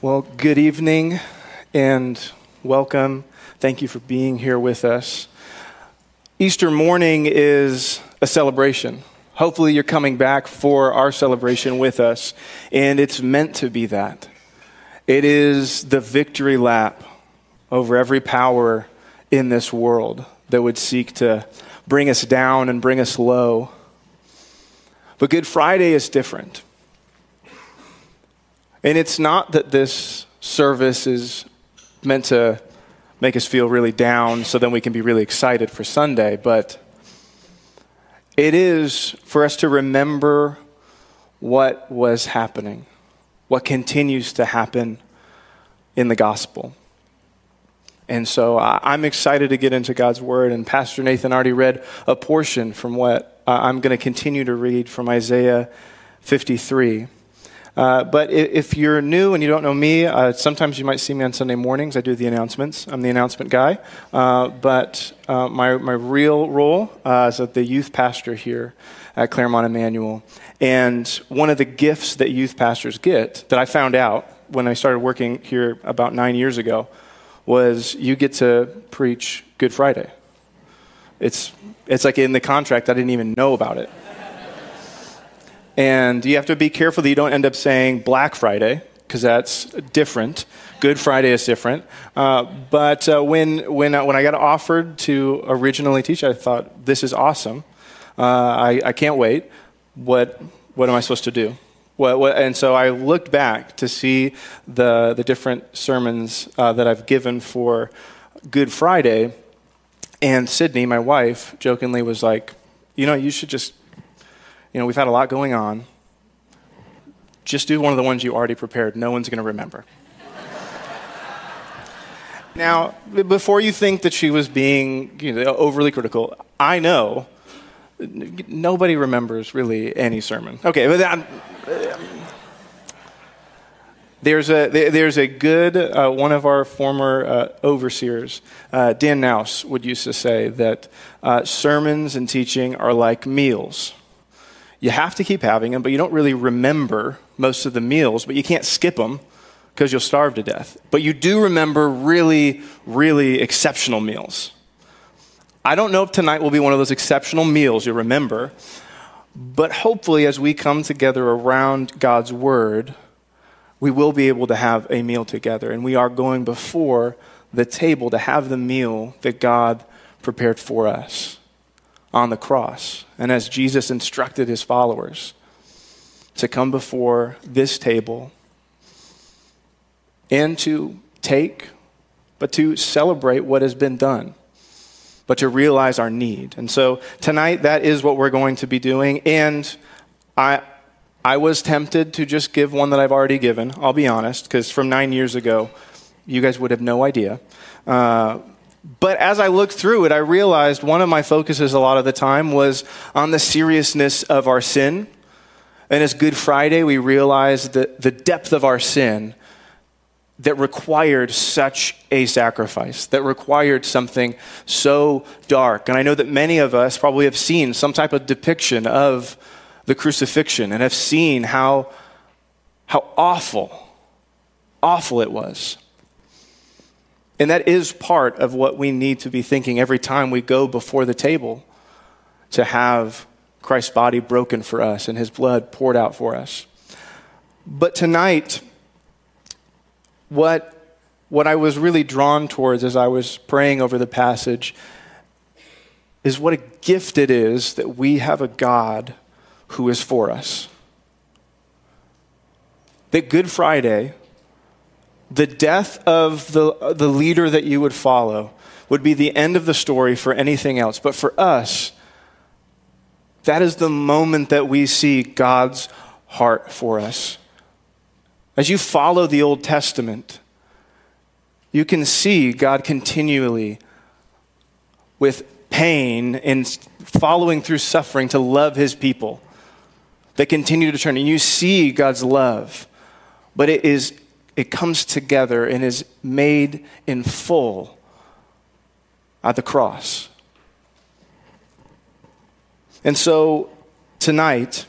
Well, good evening and welcome. Thank you for being here with us. Easter morning is a celebration. Hopefully, you're coming back for our celebration with us, and it's meant to be that. It is the victory lap over every power in this world that would seek to bring us down and bring us low. But Good Friday is different. And it's not that this service is meant to make us feel really down so then we can be really excited for Sunday, but it is for us to remember what was happening, what continues to happen in the gospel. And so I'm excited to get into God's word, and Pastor Nathan already read a portion from what uh, I'm going to continue to read from Isaiah 53. Uh, but if you're new and you don't know me, uh, sometimes you might see me on Sunday mornings. I do the announcements. I'm the announcement guy. Uh, but uh, my, my real role uh, is the youth pastor here at Claremont Emmanuel. And one of the gifts that youth pastors get that I found out when I started working here about nine years ago was you get to preach Good Friday. It's, it's like in the contract, I didn't even know about it. And you have to be careful that you don't end up saying Black Friday, because that's different. Good Friday is different. Uh, but uh, when, when, uh, when I got offered to originally teach, I thought, this is awesome. Uh, I, I can't wait. What, what am I supposed to do? What, what, and so I looked back to see the, the different sermons uh, that I've given for Good Friday. And Sydney, my wife, jokingly was like, you know, you should just you know, we've had a lot going on. Just do one of the ones you already prepared. No one's going to remember. now, before you think that she was being you know, overly critical, I know nobody remembers really any sermon. Okay, but that, there's a there's a good uh, one of our former uh, overseers, uh, Dan Naus, would used to say that uh, sermons and teaching are like meals. You have to keep having them, but you don't really remember most of the meals, but you can't skip them because you'll starve to death. But you do remember really, really exceptional meals. I don't know if tonight will be one of those exceptional meals you'll remember, but hopefully, as we come together around God's Word, we will be able to have a meal together. And we are going before the table to have the meal that God prepared for us on the cross. And as Jesus instructed his followers to come before this table and to take, but to celebrate what has been done, but to realize our need. And so tonight, that is what we're going to be doing. And I, I was tempted to just give one that I've already given, I'll be honest, because from nine years ago, you guys would have no idea. Uh, but as I looked through it, I realized one of my focuses a lot of the time was on the seriousness of our sin. And as Good Friday, we realized that the depth of our sin that required such a sacrifice, that required something so dark. And I know that many of us probably have seen some type of depiction of the crucifixion and have seen how, how awful, awful it was. And that is part of what we need to be thinking every time we go before the table to have Christ's body broken for us and his blood poured out for us. But tonight, what, what I was really drawn towards as I was praying over the passage is what a gift it is that we have a God who is for us. That Good Friday, the death of the, the leader that you would follow would be the end of the story for anything else. But for us, that is the moment that we see God's heart for us. As you follow the Old Testament, you can see God continually with pain and following through suffering to love his people that continue to turn. And you see God's love, but it is it comes together and is made in full at the cross. And so tonight,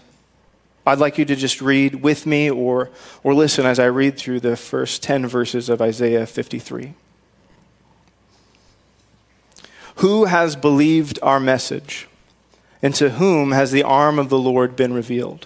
I'd like you to just read with me or, or listen as I read through the first 10 verses of Isaiah 53. Who has believed our message? And to whom has the arm of the Lord been revealed?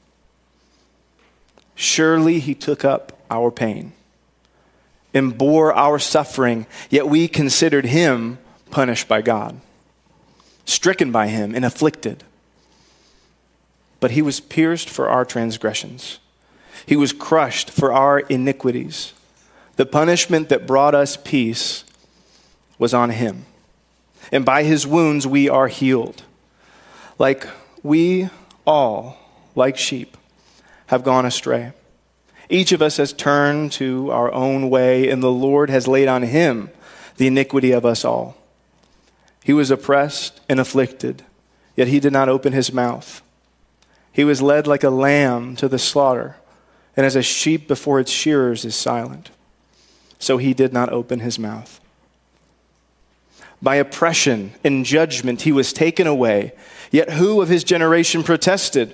Surely he took up our pain and bore our suffering, yet we considered him punished by God, stricken by him, and afflicted but he was pierced for our transgressions. He was crushed for our iniquities. The punishment that brought us peace was on him. And by his wounds we are healed. Like we all, like sheep, have gone astray. Each of us has turned to our own way, and the Lord has laid on him the iniquity of us all. He was oppressed and afflicted, yet he did not open his mouth. He was led like a lamb to the slaughter, and as a sheep before its shearers is silent, so he did not open his mouth. By oppression and judgment he was taken away. Yet who of his generation protested?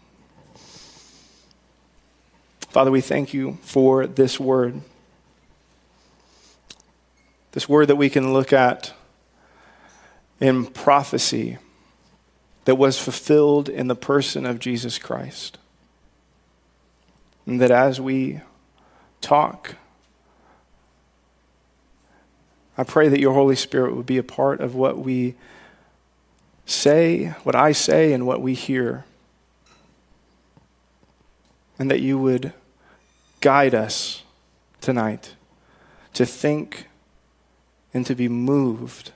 Father, we thank you for this word. This word that we can look at in prophecy that was fulfilled in the person of Jesus Christ. And that as we talk, I pray that your Holy Spirit would be a part of what we say, what I say, and what we hear. And that you would guide us tonight to think and to be moved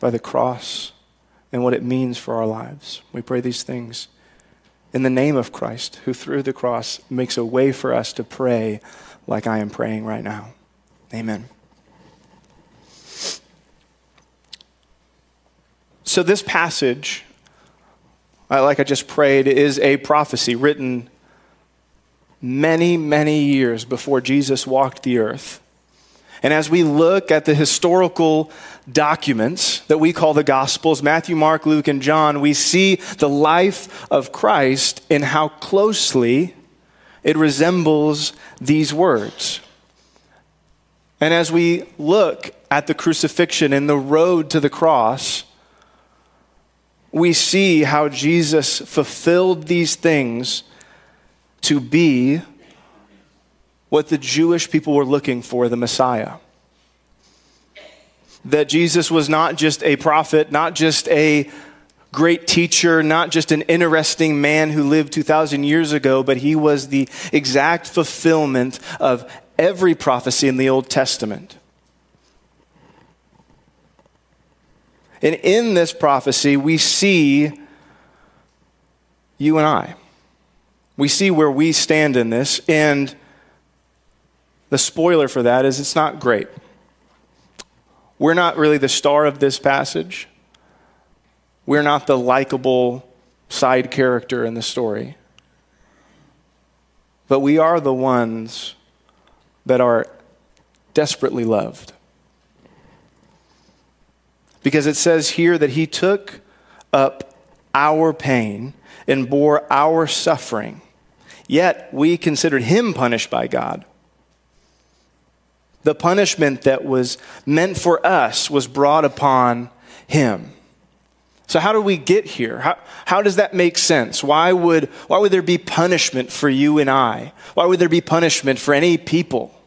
by the cross and what it means for our lives. We pray these things in the name of Christ, who through the cross makes a way for us to pray like I am praying right now. Amen. So, this passage, like I just prayed, is a prophecy written many, many years before Jesus walked the earth. And as we look at the historical documents that we call the Gospels Matthew, Mark, Luke, and John we see the life of Christ and how closely it resembles these words. And as we look at the crucifixion and the road to the cross, we see how Jesus fulfilled these things to be what the Jewish people were looking for the Messiah. That Jesus was not just a prophet, not just a great teacher, not just an interesting man who lived 2,000 years ago, but he was the exact fulfillment of every prophecy in the Old Testament. And in this prophecy, we see you and I. We see where we stand in this, and the spoiler for that is it's not great. We're not really the star of this passage. We're not the likable side character in the story. But we are the ones that are desperately loved. Because it says here that he took up our pain and bore our suffering, yet we considered him punished by God. The punishment that was meant for us was brought upon him. So, how do we get here? How, how does that make sense? Why would, why would there be punishment for you and I? Why would there be punishment for any people?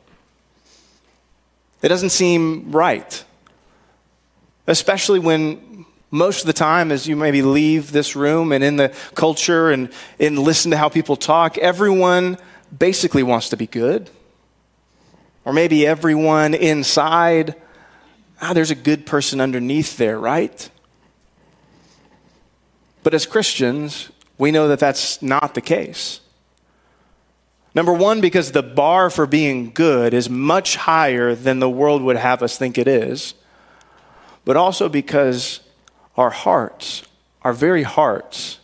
It doesn't seem right. Especially when most of the time, as you maybe leave this room and in the culture and, and listen to how people talk, everyone basically wants to be good. Or maybe everyone inside, ah, there's a good person underneath there, right? But as Christians, we know that that's not the case. Number one, because the bar for being good is much higher than the world would have us think it is, but also because our hearts, our very hearts,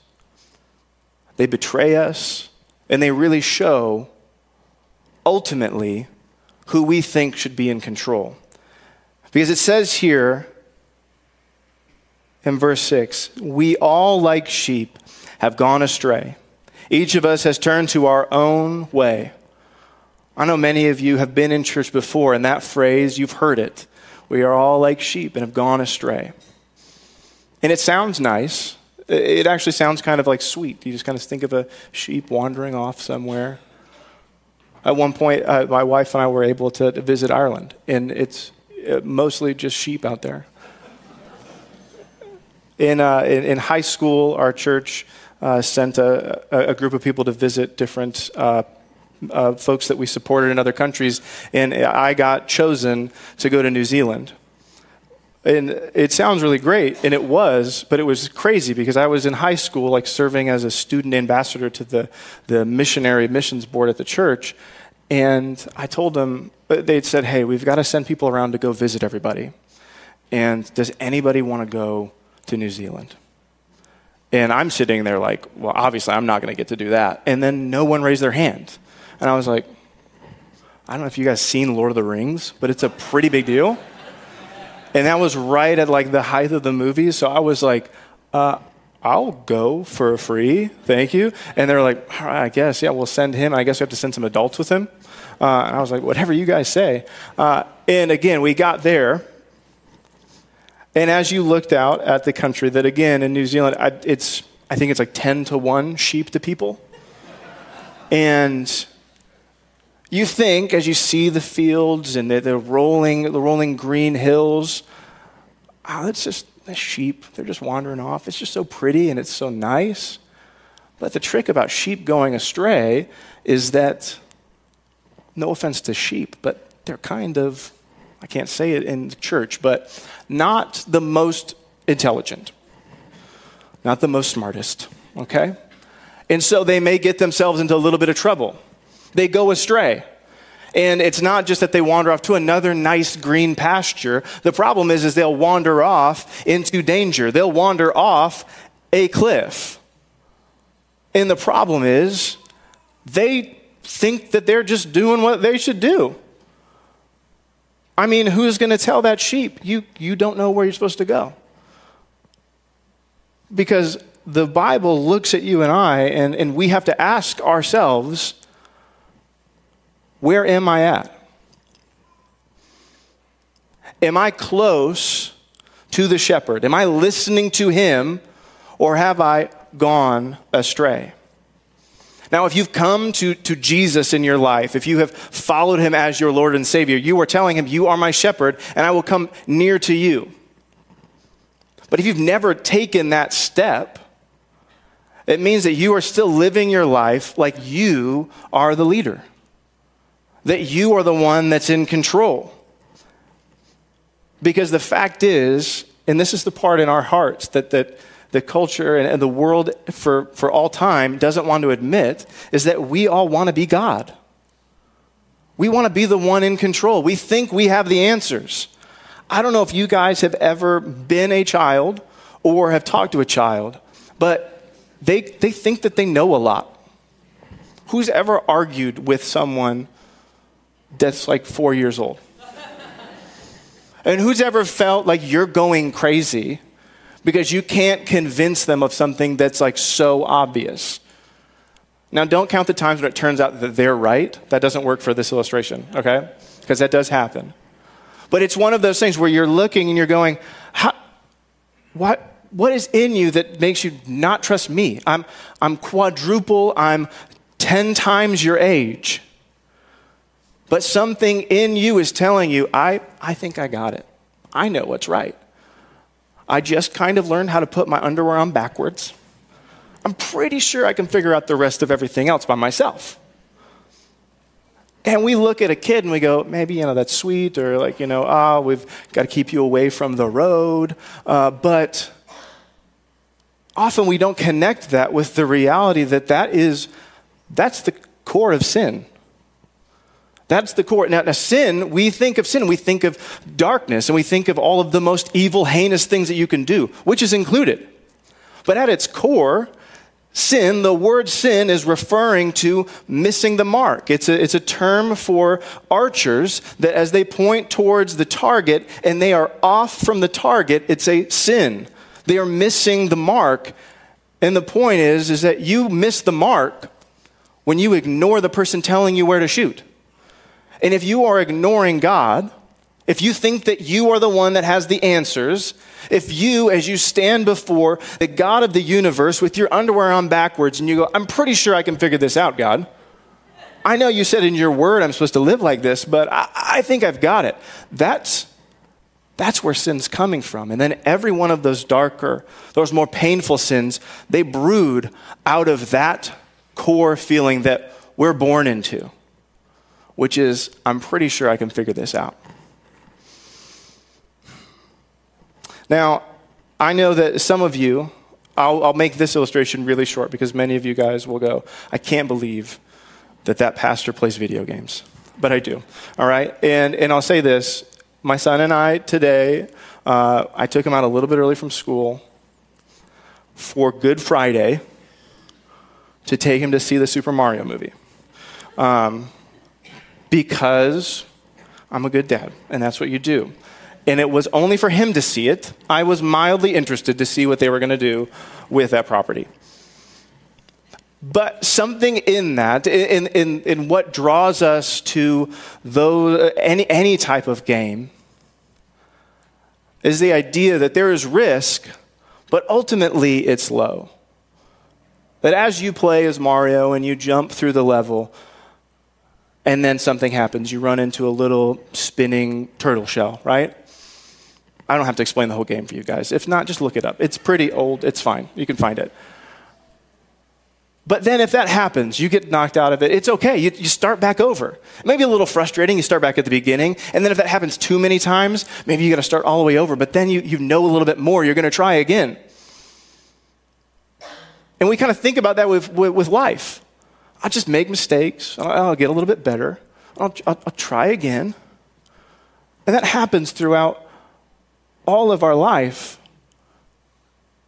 they betray us and they really show ultimately who we think should be in control. Because it says here in verse 6 We all, like sheep, have gone astray. Each of us has turned to our own way. I know many of you have been in church before, and that phrase, you've heard it. We are all like sheep and have gone astray. And it sounds nice. It actually sounds kind of like sweet. You just kind of think of a sheep wandering off somewhere. At one point, uh, my wife and I were able to visit Ireland, and it's uh, mostly just sheep out there. In, uh, in, in, high school, our church uh, sent a, a, group of people to visit different uh, uh, folks that we supported in other countries, and I got chosen to go to New Zealand. And it sounds really great, and it was, but it was crazy because I was in high school, like serving as a student ambassador to the, the missionary missions board at the church. And I told them, they'd said, hey, we've got to send people around to go visit everybody. And does anybody want to go to New Zealand. And I'm sitting there like, well, obviously I'm not going to get to do that. And then no one raised their hand. And I was like, I don't know if you guys seen Lord of the Rings, but it's a pretty big deal. And that was right at like the height of the movie. So I was like, uh, I'll go for free. Thank you. And they're like, I guess, yeah, we'll send him. I guess we have to send some adults with him. Uh, and I was like, whatever you guys say. Uh, and again, we got there and as you looked out at the country, that again in New Zealand, I, it's I think it's like ten to one sheep to people, and you think as you see the fields and the, the rolling the rolling green hills, ah, oh, it's just the sheep. They're just wandering off. It's just so pretty and it's so nice. But the trick about sheep going astray is that, no offense to sheep, but they're kind of I can't say it in the church, but not the most intelligent, not the most smartest, okay? And so they may get themselves into a little bit of trouble. They go astray. And it's not just that they wander off to another nice green pasture. The problem is, is they'll wander off into danger. They'll wander off a cliff. And the problem is, they think that they're just doing what they should do. I mean, who's going to tell that sheep, you, you don't know where you're supposed to go? Because the Bible looks at you and I, and, and we have to ask ourselves, where am I at? Am I close to the shepherd? Am I listening to him, or have I gone astray? Now, if you've come to, to Jesus in your life, if you have followed him as your Lord and Savior, you are telling him, You are my shepherd, and I will come near to you. But if you've never taken that step, it means that you are still living your life like you are the leader, that you are the one that's in control. Because the fact is, and this is the part in our hearts that, that the culture and, and the world for, for all time doesn't want to admit is that we all want to be God. We want to be the one in control. We think we have the answers. I don't know if you guys have ever been a child or have talked to a child, but they, they think that they know a lot. Who's ever argued with someone that's like four years old? and who's ever felt like you're going crazy because you can't convince them of something that's like so obvious. Now, don't count the times when it turns out that they're right. That doesn't work for this illustration, okay? Because that does happen. But it's one of those things where you're looking and you're going, what? what is in you that makes you not trust me? I'm, I'm quadruple, I'm 10 times your age. But something in you is telling you, I, I think I got it. I know what's right. I just kind of learned how to put my underwear on backwards. I'm pretty sure I can figure out the rest of everything else by myself. And we look at a kid and we go, maybe, you know, that's sweet, or like, you know, ah, oh, we've got to keep you away from the road. Uh, but often we don't connect that with the reality that that is, that's the core of sin. That's the core. Now, now, sin, we think of sin, we think of darkness, and we think of all of the most evil, heinous things that you can do, which is included. But at its core, sin, the word sin is referring to missing the mark. It's a, it's a term for archers that as they point towards the target and they are off from the target, it's a sin. They are missing the mark. And the point is, is that you miss the mark when you ignore the person telling you where to shoot. And if you are ignoring God, if you think that you are the one that has the answers, if you, as you stand before the God of the universe with your underwear on backwards and you go, I'm pretty sure I can figure this out, God. I know you said in your word I'm supposed to live like this, but I, I think I've got it. That's, that's where sin's coming from. And then every one of those darker, those more painful sins, they brood out of that core feeling that we're born into which is, I'm pretty sure I can figure this out. Now, I know that some of you, I'll, I'll, make this illustration really short because many of you guys will go, I can't believe that that pastor plays video games. But I do, all right? And, and I'll say this my son and I today, uh, I took him out a little bit early from school for Good Friday to take him to see the Super Mario movie. Um, because I'm a good dad, and that's what you do. And it was only for him to see it. I was mildly interested to see what they were going to do with that property. But something in that, in, in, in what draws us to those, any, any type of game, is the idea that there is risk, but ultimately it's low. That as you play as Mario and you jump through the level, and then something happens. You run into a little spinning turtle shell, right? I don't have to explain the whole game for you guys. If not, just look it up. It's pretty old, it's fine. You can find it. But then if that happens, you get knocked out of it, it's okay. You, you start back over. Maybe a little frustrating, you start back at the beginning. And then if that happens too many times, maybe you got to start all the way over. But then you, you know a little bit more, you're going to try again. And we kind of think about that with, with, with life. I'll just make mistakes. I'll, I'll get a little bit better. I'll, I'll, I'll try again. And that happens throughout all of our life.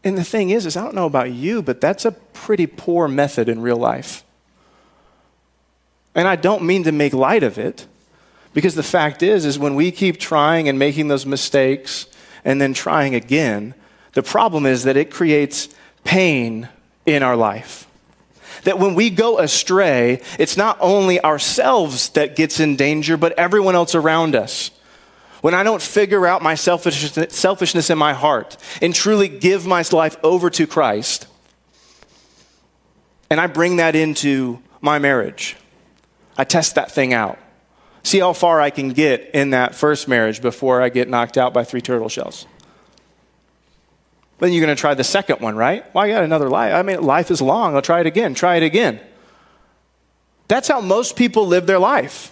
And the thing is, is I don't know about you, but that's a pretty poor method in real life. And I don't mean to make light of it, because the fact is, is when we keep trying and making those mistakes and then trying again, the problem is that it creates pain in our life that when we go astray, it's not only ourselves that gets in danger, but everyone else around us. When I don't figure out my selfishness, in my heart and truly give my life over to Christ, and I bring that into my marriage, I test that thing out. See how far I can get in that first marriage before I get knocked out by three turtle shells. Then you're going to try the second one, right? Well, I got another life. I mean, life is long. I'll try it again. Try it again. That's how most people live their life.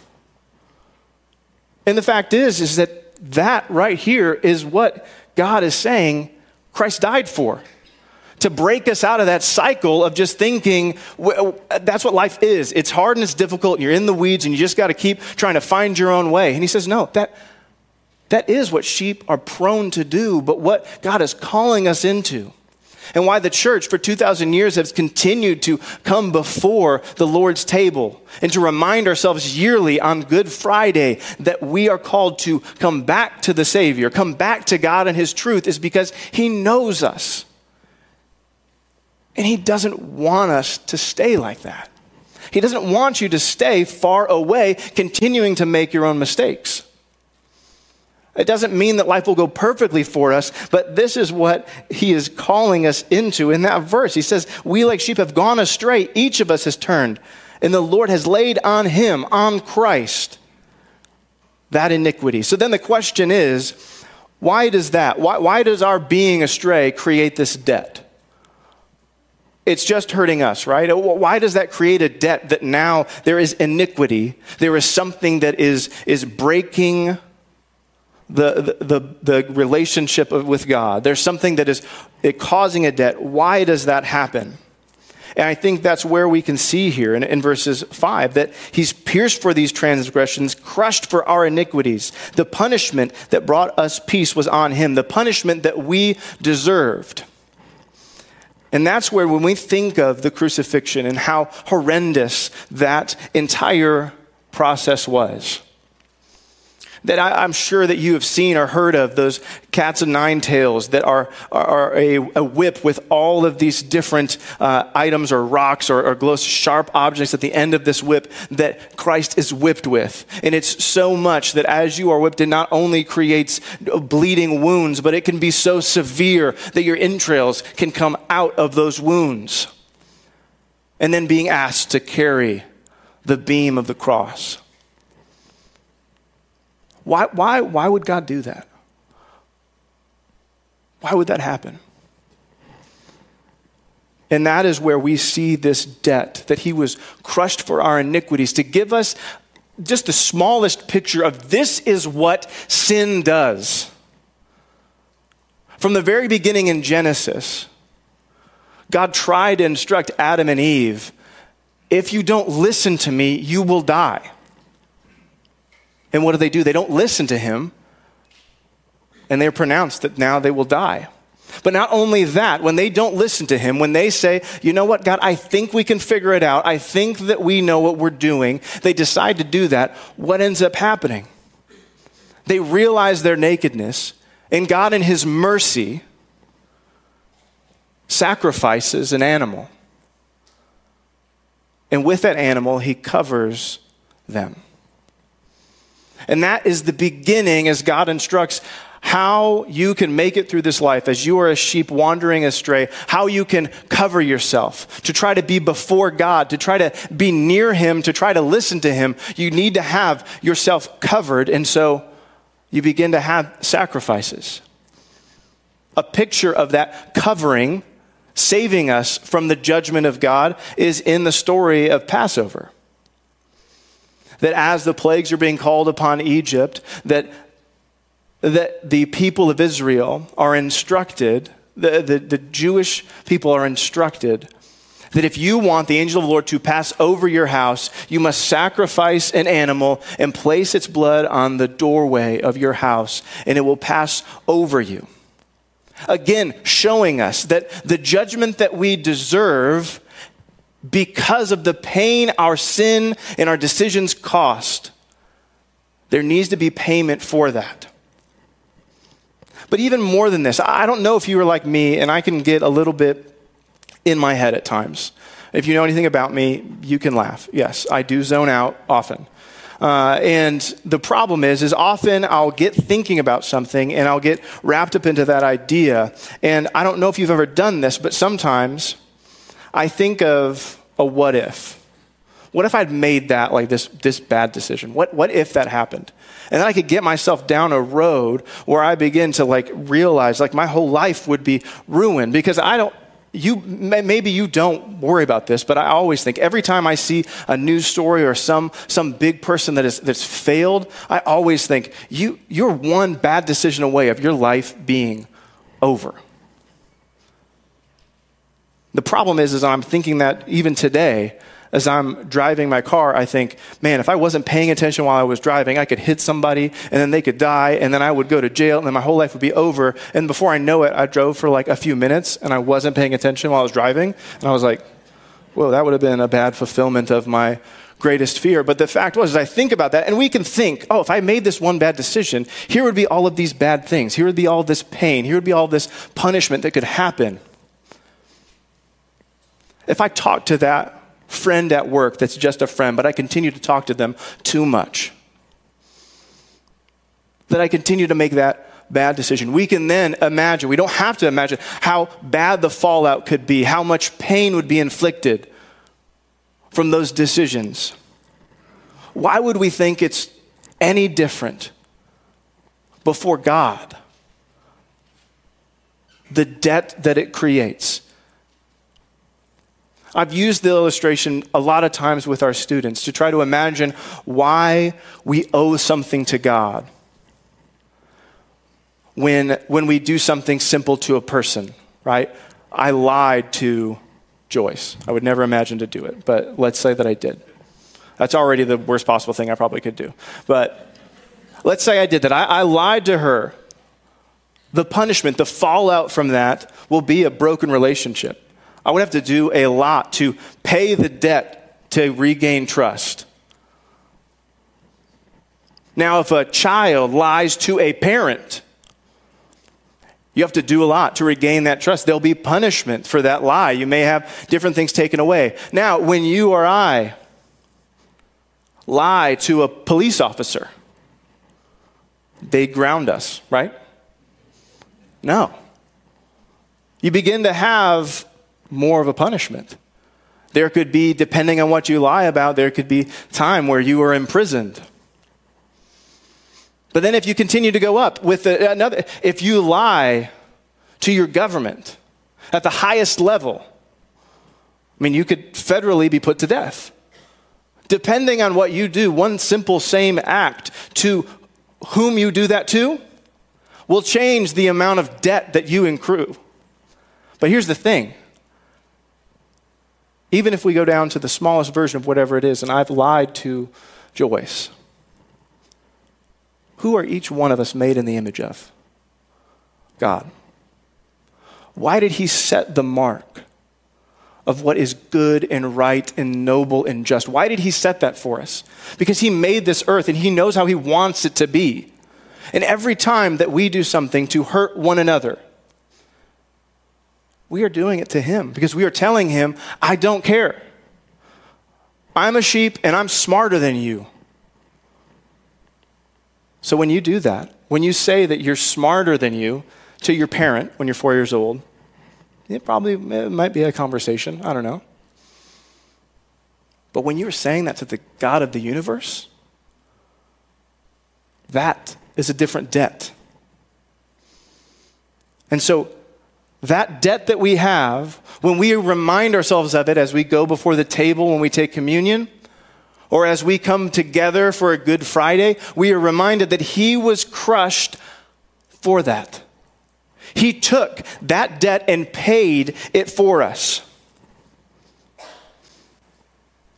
And the fact is, is that that right here is what God is saying Christ died for. To break us out of that cycle of just thinking that's what life is. It's hard and it's difficult. And you're in the weeds and you just got to keep trying to find your own way. And he says, no, that, that is what sheep are prone to do, but what God is calling us into. And why the church for 2,000 years has continued to come before the Lord's table and to remind ourselves yearly on Good Friday that we are called to come back to the Savior, come back to God and His truth, is because He knows us. And He doesn't want us to stay like that. He doesn't want you to stay far away, continuing to make your own mistakes. It doesn't mean that life will go perfectly for us, but this is what he is calling us into in that verse. He says, We like sheep have gone astray, each of us has turned, and the Lord has laid on him, on Christ, that iniquity. So then the question is, why does that? Why, why does our being astray create this debt? It's just hurting us, right? Why does that create a debt that now there is iniquity? There is something that is, is breaking the, the, the, relationship with God. There's something that is causing a debt. Why does that happen? And I think that's where we can see here in, in, verses 5 that he's pierced for these transgressions, crushed for our iniquities. The punishment that brought us peace was on him, the punishment that we deserved. And that's where, when we think of the crucifixion and how horrendous that entire process was, that I, am sure that you have seen or heard of those cats of nine tails that are, are a, a whip with all of these different uh, items or rocks or, or glows sharp objects at the end of this whip that Christ is whipped with. And it's so much that as you are whipped, it not only creates bleeding wounds, but it can be so severe that your entrails can come out of those wounds. And then being asked to carry the beam of the cross. Why, why, why would God do that? Why would that happen? And that is where we see this debt that he was crushed for our iniquities to give us just the smallest picture of this is what sin does. From the very beginning in Genesis, God tried to instruct Adam and Eve if you don't listen to me, you will die. And what do they do? They don't listen to him, and they're pronounced that now they will die. But not only that, when they don't listen to him, when they say, you know what, God, I think we can figure it out, I think that we know what we're doing, they decide to do that, what ends up happening? They realize their nakedness, and God, in his mercy, sacrifices an animal. And with that animal, he covers them. And that is the beginning as God instructs how you can make it through this life as you are a sheep wandering astray, how you can cover yourself, to try to be before God, to try to be near Him, to try to listen to Him. You need to have yourself covered. And so you begin to have sacrifices. A picture of that covering, saving us from the judgment of God, is in the story of Passover that as the plagues are being called upon Egypt, that, that the people of Israel are instructed, the, the, the Jewish people are instructed that if you want the angel of the Lord to pass over your house, you must sacrifice an animal and place its blood on the doorway of your house, and it will pass over you. Again, showing us that the judgment that we deserve because of the pain our sin and our decisions cost, there needs to be payment for that. But even more than this, I don't know if you were like me, and I can get a little bit in my head at times. If you know anything about me, you can laugh. Yes, I do zone out often. Uh, and the problem is, is often I'll get thinking about something and I'll get wrapped up into that idea. And I don't know if you've ever done this, but sometimes I think of a what if. What if I'd made that like this, this bad decision? What, what if that happened? And then I could get myself down a road where I begin to like realize like my whole life would be ruined because I don't, you maybe you don't worry about this but i always think every time i see a news story or some some big person that is that's failed i always think you you're one bad decision away of your life being over the problem is, is I'm thinking that even today, as I'm driving my car, I think, man, if I wasn't paying attention while I was driving, I could hit somebody and then they could die and then I would go to jail and then my whole life would be over. And before I know it, I drove for like a few minutes and I wasn't paying attention while I was driving. And I was like, whoa, that would have been a bad fulfillment of my greatest fear. But the fact was, as I think about that, and we can think, oh, if I made this one bad decision, here would be all of these bad things. Here would be all this pain. Here would be all this punishment that could happen. If I talk to that friend at work that's just a friend, but I continue to talk to them too much, that I continue to make that bad decision. We can then imagine, we don't have to imagine how bad the fallout could be, how much pain would be inflicted from those decisions. Why would we think it's any different before God? The debt that it creates. I've used the illustration a lot of times with our students to try to imagine why we owe something to God when, when we do something simple to a person, right? I lied to Joyce. I would never imagine to do it, but let's say that I did. That's already the worst possible thing I probably could do. But let's say I did that. I, I lied to her. The punishment, the fallout from that will be a broken relationship. I would have to do a lot to pay the debt to regain trust. Now, if a child lies to a parent, you have to do a lot to regain that trust. There'll be punishment for that lie. You may have different things taken away. Now, when you or I lie to a police officer, they ground us, right? No. You begin to have more of a punishment. There could be, depending on what you lie about, there could be time where you are imprisoned. But then if you continue to go up with another, if you lie to your government at the highest level, I mean, you could federally be put to death. Depending on what you do, one simple same act to whom you do that to will change the amount of debt that you accrue. But here's the thing even if we go down to the smallest version of whatever it is, and I've lied to Joyce, who are each one of us made in the image of? God. Why did he set the mark of what is good and right and noble and just? Why did he set that for us? Because he made this earth and he knows how he wants it to be. And every time that we do something to hurt one another, we are doing it to him because we are telling him, I don't care. I'm a sheep and I'm smarter than you. So when you do that, when you say that you're smarter than you to your parent when you're four years old, it probably it might be a conversation. I don't know. But when you're saying that to the God of the universe, that is a different debt. And so, that debt that we have, when we remind ourselves of it as we go before the table when we take communion, or as we come together for a Good Friday, we are reminded that He was crushed for that. He took that debt and paid it for us.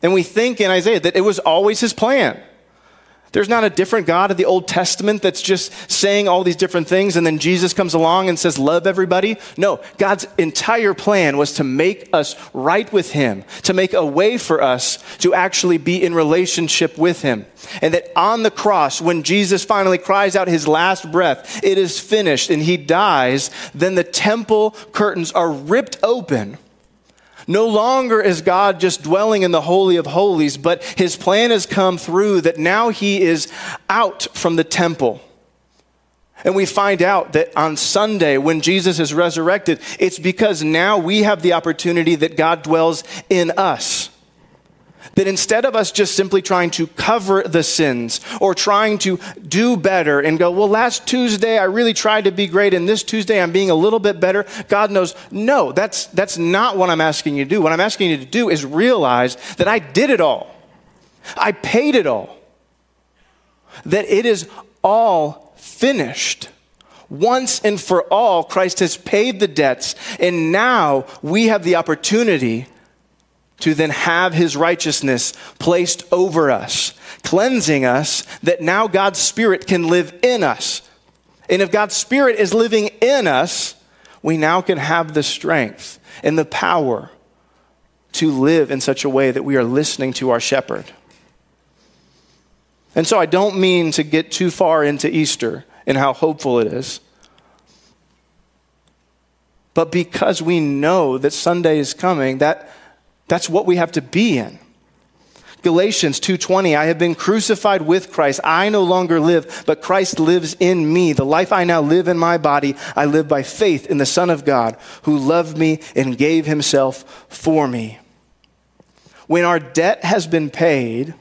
And we think in Isaiah that it was always His plan. There's not a different God of the Old Testament that's just saying all these different things and then Jesus comes along and says, Love everybody. No, God's entire plan was to make us right with Him, to make a way for us to actually be in relationship with Him. And that on the cross, when Jesus finally cries out his last breath, it is finished, and He dies, then the temple curtains are ripped open no longer is God just dwelling in the Holy of Holies, but his plan has come through that now he is out from the temple. And we find out that on Sunday, when Jesus is resurrected, it's because now we have the opportunity that God dwells in us. That instead of us just simply trying to cover the sins or trying to do better and go, well, last Tuesday I really tried to be great, and this Tuesday I'm being a little bit better, God knows, no, that's, that's not what I'm asking you to do. What I'm asking you to do is realize that I did it all, I paid it all, that it is all finished. Once and for all, Christ has paid the debts, and now we have the opportunity to then have his righteousness placed over us, cleansing us, that now God's Spirit can live in us. And if God's Spirit is living in us, we now can have the strength and the power to live in such a way that we are listening to our shepherd. And so I don't mean to get too far into Easter and how hopeful it is. But because we know that Sunday is coming, that that's what we have to be in. Galatians 2:20 I have been crucified with Christ. I no longer live, but Christ lives in me. The life I now live in my body, I live by faith in the Son of God who loved me and gave himself for me. When our debt has been paid,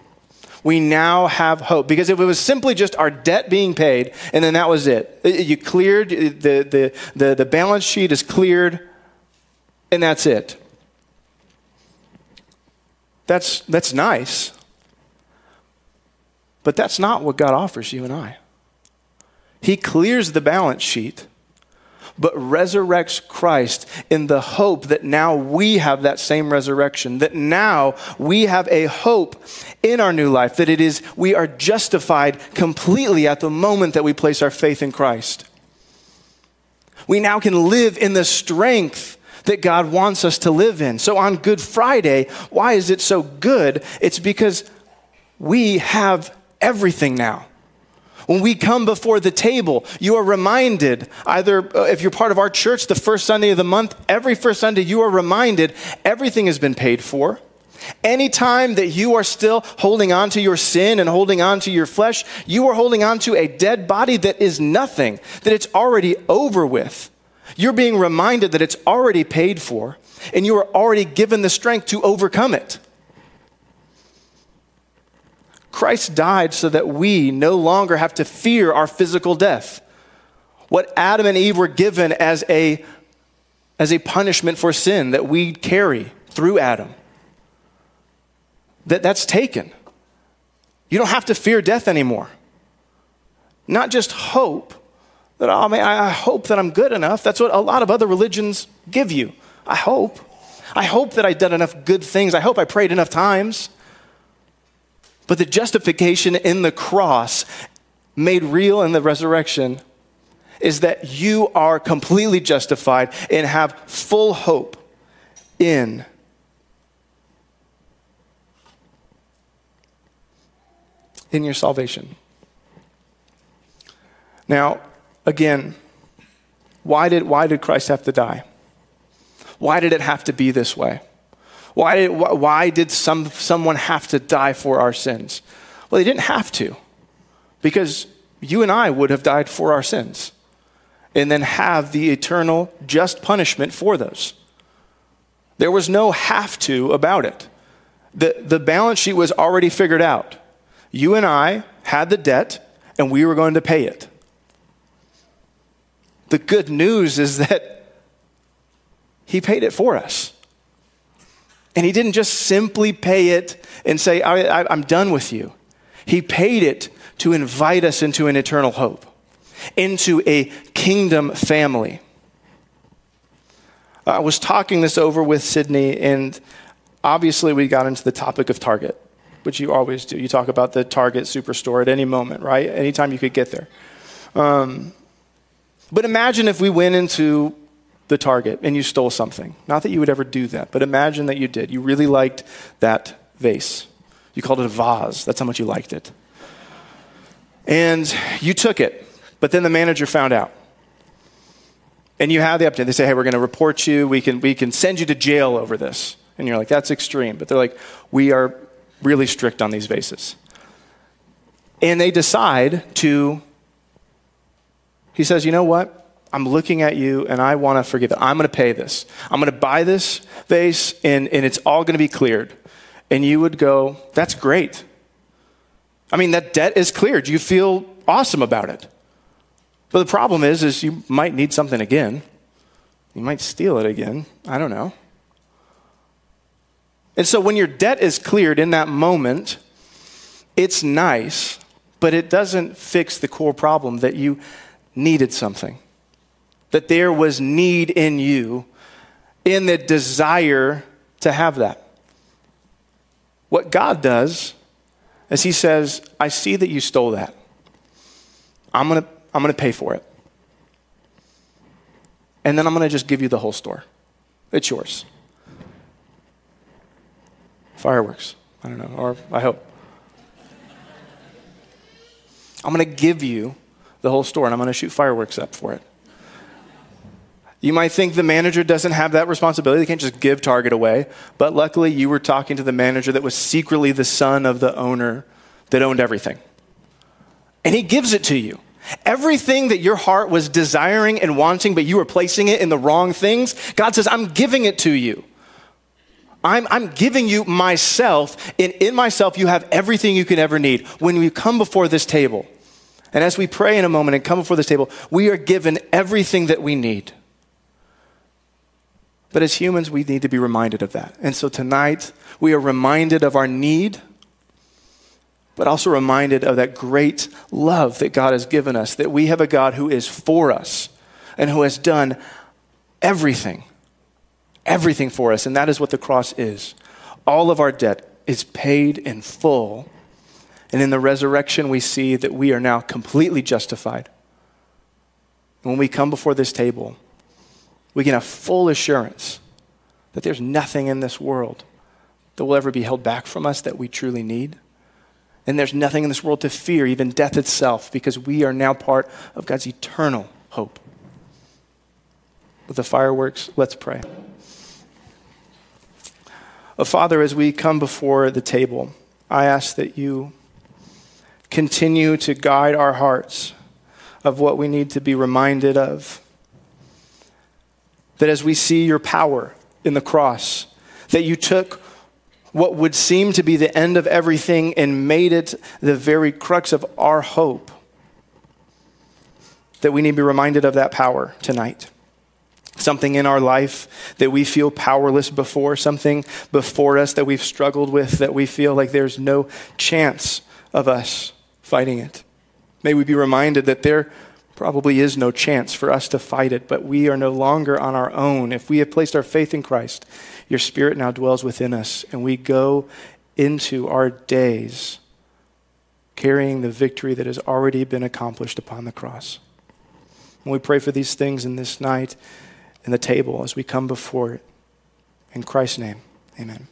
we now have hope. Because if it was simply just our debt being paid and then that was it, you cleared, the, the, the, the balance sheet is cleared, and that's it. That's, that's nice. But that's not what God offers you and I. He clears the balance sheet, but resurrects Christ in the hope that now we have that same resurrection, that now we have a hope in our new life, that it is we are justified completely at the moment that we place our faith in Christ. We now can live in the strength that God wants us to live in. So on Good Friday, why is it so good? It's because we have everything now. When we come before the table, you are reminded, either uh, if you're part of our church, the first Sunday of the month, every first Sunday, you are reminded everything has been paid for. Anytime that you are still holding on to your sin and holding on to your flesh, you are holding on to a dead body that is nothing, that it's already over with. You're being reminded that it's already paid for, and you are already given the strength to overcome it. Christ died so that we no longer have to fear our physical death. What Adam and Eve were given as a, as a punishment for sin that we carry through Adam, that, that's taken. You don't have to fear death anymore. Not just hope, that, oh man, I hope that I'm good enough. That's what a lot of other religions give you. I hope. I hope that I've done enough good things. I hope I prayed enough times. But the justification in the cross, made real in the resurrection, is that you are completely justified and have full hope in in your salvation. Now, again, why did, why did Christ have to die? Why did it have to be this way? Why did, why did some, someone have to die for our sins? Well, they didn't have to, because you and I would have died for our sins and then have the eternal just punishment for those. There was no have to about it. The, the balance sheet was already figured out. You and I had the debt, and we were going to pay it. The good news is that He paid it for us. And He didn't just simply pay it and say, I, am done with you. He paid it to invite us into an eternal hope, into a kingdom family. I was talking this over with Sydney, and obviously we got into the topic of Target, which you always do. You talk about the Target superstore at any moment, right? Anytime you could get there. Um, but imagine if we went into the Target and you stole something. Not that you would ever do that, but imagine that you did. You really liked that vase. You called it a vase. That's how much you liked it. And you took it, but then the manager found out. And you have the update. They say, hey, we're going to report you. We can, we can send you to jail over this. And you're like, that's extreme. But they're like, we are really strict on these vases. And they decide to he says, You know what? I'm looking at you and I want to forgive it. I'm going to pay this. I'm going to buy this vase and, and it's all going to be cleared. And you would go, That's great. I mean, that debt is cleared. You feel awesome about it. But the problem is, is you might need something again. You might steal it again. I don't know. And so when your debt is cleared in that moment, it's nice, but it doesn't fix the core problem that you needed something, that there was need in you, in the desire to have that. What God does is He says, I see that you stole that. I'm going to I'm going to pay for it. And then I'm going to just give you the whole store. It's yours. Fireworks. I don't know, or I hope. I'm going to give you the whole store and I'm going to shoot fireworks up for it. You might think the manager doesn't have that responsibility. They can't just give Target away. But luckily, you were talking to the manager that was secretly the son of the owner that owned everything. And he gives it to you. Everything that your heart was desiring and wanting, but you were placing it in the wrong things, God says, I'm giving it to you. I'm, I'm giving you myself, and in myself, you have everything you could ever need. When you come before this table, and as we pray in a moment and come before this table, we are given everything that we need. But as humans, we need to be reminded of that. And so tonight, we are reminded of our need, but also reminded of that great love that God has given us, that we have a God who is for us and who has done everything, everything for us. And that is what the cross is. All of our debt is paid in full. And in the resurrection, we see that we are now completely justified. When we come before this table, we can have full assurance that there's nothing in this world that will ever be held back from us that we truly need. And there's nothing in this world to fear, even death itself, because we are now part of God's eternal hope. With the fireworks, let's pray. Oh, Father, as we come before the table, I ask that you continue to guide our hearts of what we need to be reminded of that as we see your power in the cross, that you took what would seem to be the end of everything and made it the very crux of our hope. That we need to be reminded of that power tonight. Something in our life that we feel powerless before, something before us that we've struggled with, that we feel like there's no chance of us fighting it. May we be reminded that there probably is no chance for us to fight it, but we are no longer on our own. If we have placed our faith in Christ, your Spirit now dwells within us, and we go into our days carrying the victory that has already been accomplished upon the cross. And we pray for these things in this night in the table as we come before it. In Christ's name, amen.